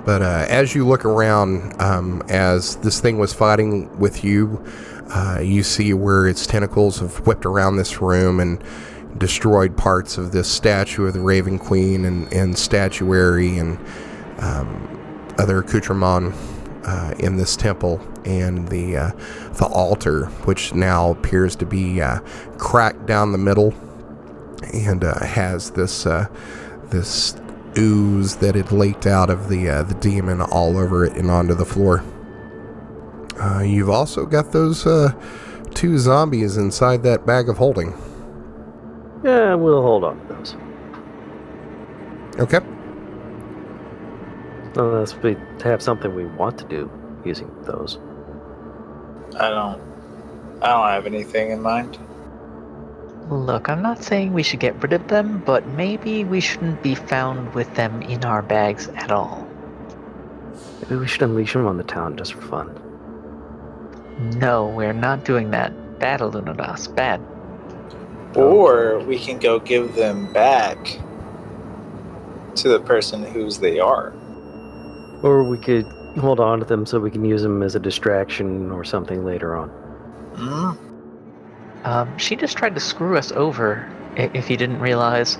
But uh, as you look around, um, as this thing was fighting with you, uh, you see where its tentacles have whipped around this room and destroyed parts of this statue of the Raven Queen and, and statuary and um, other accoutrement uh, in this temple, and the uh, the altar, which now appears to be uh, cracked down the middle, and uh, has this uh, this ooze that had leaked out of the uh, the demon all over it and onto the floor. Uh, you've also got those uh, two zombies inside that bag of holding. Yeah, we'll hold on to those. Okay. Unless we have something we want to do using those. I don't. I don't have anything in mind. Look, I'm not saying we should get rid of them, but maybe we shouldn't be found with them in our bags at all. Maybe we should unleash them on the town just for fun. No, we're not doing that. Bad, Alunadas. Bad. Or we can go give them back to the person whose they are. Or we could hold on to them so we can use them as a distraction or something later on. Hmm? Um, she just tried to screw us over, if you didn't realize.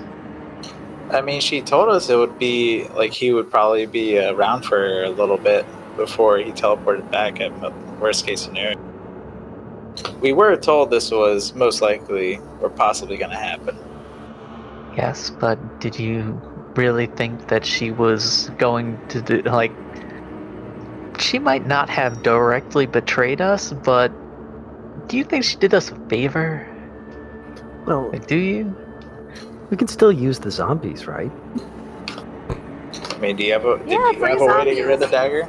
I mean, she told us it would be like he would probably be around for a little bit before he teleported back at worst case scenario. We were told this was most likely or possibly going to happen. Yes, but did you really think that she was going to do, like. She might not have directly betrayed us, but. Do you think she did us a favor? Well, Like, do you? we can still use the zombies, right? I mean, do you have a, did Yeah, you free have a way to get rid of the dagger?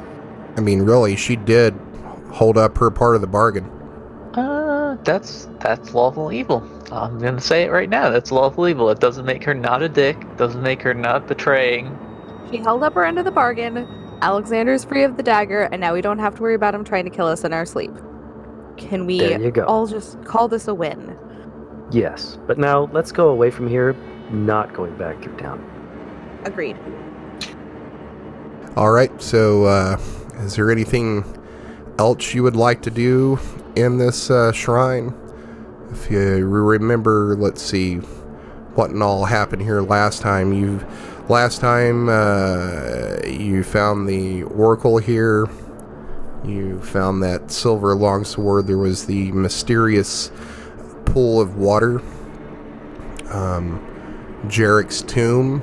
I mean, really, she did hold up her part of the bargain. Uh, that's that's lawful evil. I'm gonna say it right now. That's lawful evil. It doesn't make her not a dick. Doesn't make her not betraying. She held up her end of the bargain. Alexander's free of the dagger, and now we don't have to worry about him trying to kill us in our sleep. Can we you go. all just call this a win? Yes, but now let's go away from here, not going back through town. Agreed. All right. So, uh, is there anything else you would like to do in this uh, shrine? If you remember, let's see, what and all happened here last time. You, last time, uh, you found the oracle here. You found that silver longsword. There was the mysterious pool of water. Um, Jarek's tomb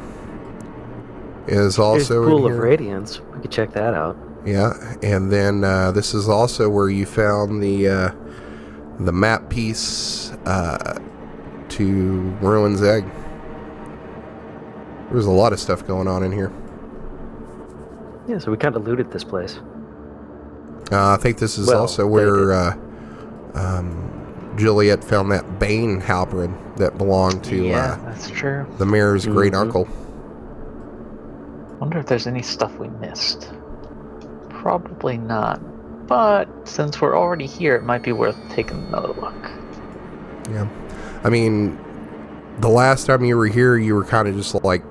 is There's also Pool in of. Radiance. We could check that out. Yeah, and then uh, this is also where you found the uh, the map piece uh, to Ruin's Egg. There's a lot of stuff going on in here. Yeah, so we kind of looted this place. Uh, I think this is Well, also where uh, um, Juliet found that Bane halberd that belonged to yeah, uh, that's true. the mayor's great Mhm. uncle. Wonder if there's any stuff we missed. Probably not. But since we're already here, it might be worth taking another look. Yeah, I mean, the last time you were here, you were kind of just like.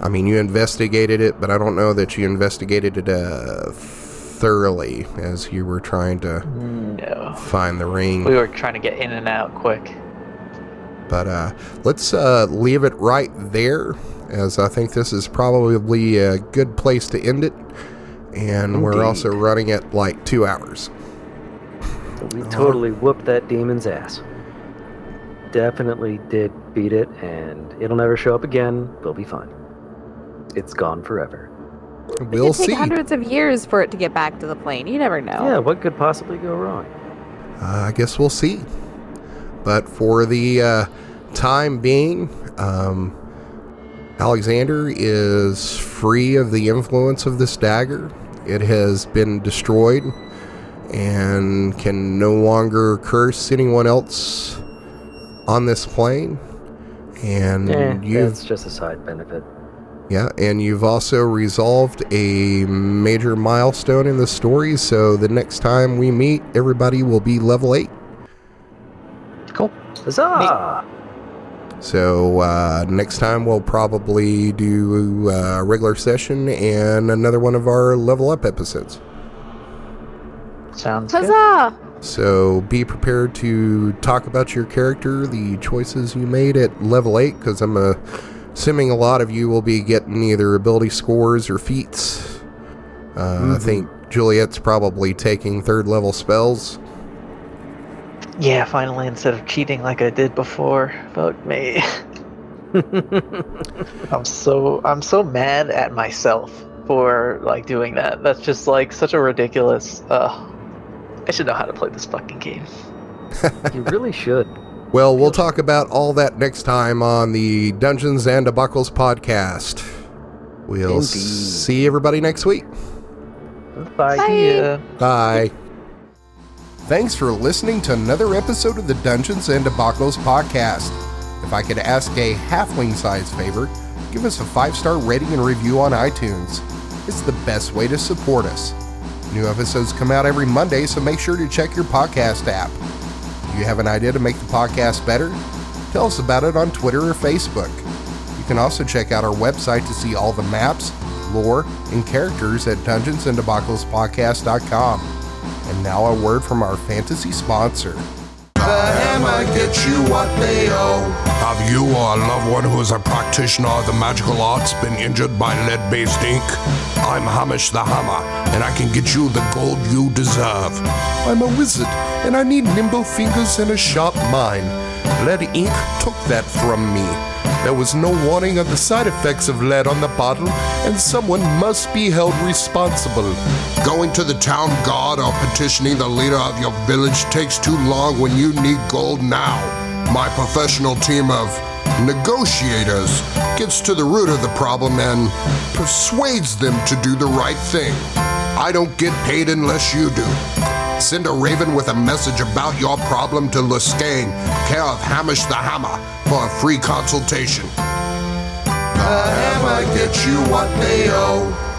I mean, you investigated it, but I don't know that you investigated it uh, thoroughly as you were trying to No. find the ring. We were trying to get in and out quick. But uh, let's uh, leave it right there, as I think this is probably a good place to end it. And we're also running at like two hours. We totally whooped that demon's ass. Definitely did beat it, and it'll never show up again. We'll be fine. It's gone forever. We'll it could take see. hundreds of years for it to get back to the plane. You never know. Yeah, what could possibly go wrong? Uh, I guess we'll see. But for the uh, time being, um, Alexander is free of the influence of this dagger. It has been destroyed and can no longer curse anyone else on this plane. And Eh, you've that's just a side benefit. yeah, and you've also resolved a major milestone in the story. So the next time we meet, everybody will be level eight. Cool. Huzzah! So uh, next time we'll probably do a regular session and another one of our level up episodes. Sounds good. So be prepared to talk about your character, the choices you made at level eight, because I'm uh, assuming a lot of you will be getting either ability scores or feats. Uh, I think Juliet's probably taking third level spells. Yeah, finally, instead of cheating like I did before. Fuck me. *laughs* I'm so I'm so mad at myself for like doing that. That's just like such a ridiculous. Uh, I should know how to play this fucking game. *laughs* you really should. Well, we'll talk about all that next time on the Dungeons and Debacles podcast. We'll Indeed. see everybody next week. Bye. Bye. Bye. Thanks for listening to another episode of the Dungeons and Debacles podcast. If I could ask a halfling sized favor, give us a five star rating and review on iTunes. It's the best way to support us. New episodes come out every Monday, so make sure to check your podcast app. Do you have an idea to make the podcast better? Tell us about it on Twitter or Facebook. You can also check out our website to see all the maps, lore, and characters at dungeonsanddebaclespodcast.com. And now a word from our fantasy sponsor. The hammer gets you what they owe. Have you or a loved one who is a practitioner of the magical arts been injured by lead based ink? I'm Hamish the Hammer, and I can get you the gold you deserve. I'm a wizard, and I need nimble fingers and a sharp mind. Lead ink took that from me. There was no warning of the side effects of lead on the bottle, and someone must be held responsible. Going to the town guard or petitioning the leader of your village takes too long when you need gold now. My professional team of negotiators gets to the root of the problem and persuades them to do the right thing. I don't get paid unless you do. Send a raven with a message about your problem to Luskan, care of Hamish the Hammer, for a free consultation. The hammer gets you what they owe.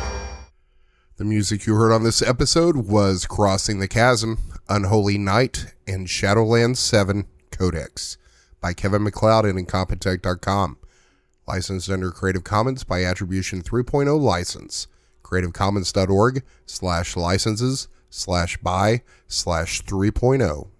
The music you heard on this episode was Crossing the Chasm, Unholy Knight, and Shadowlands 7 Codex by Kevin MacLeod and Incompetech.com. Licensed under Creative Commons by Attribution 3.0 license. CreativeCommons.org slash licenses slash by slash oh. 3.0.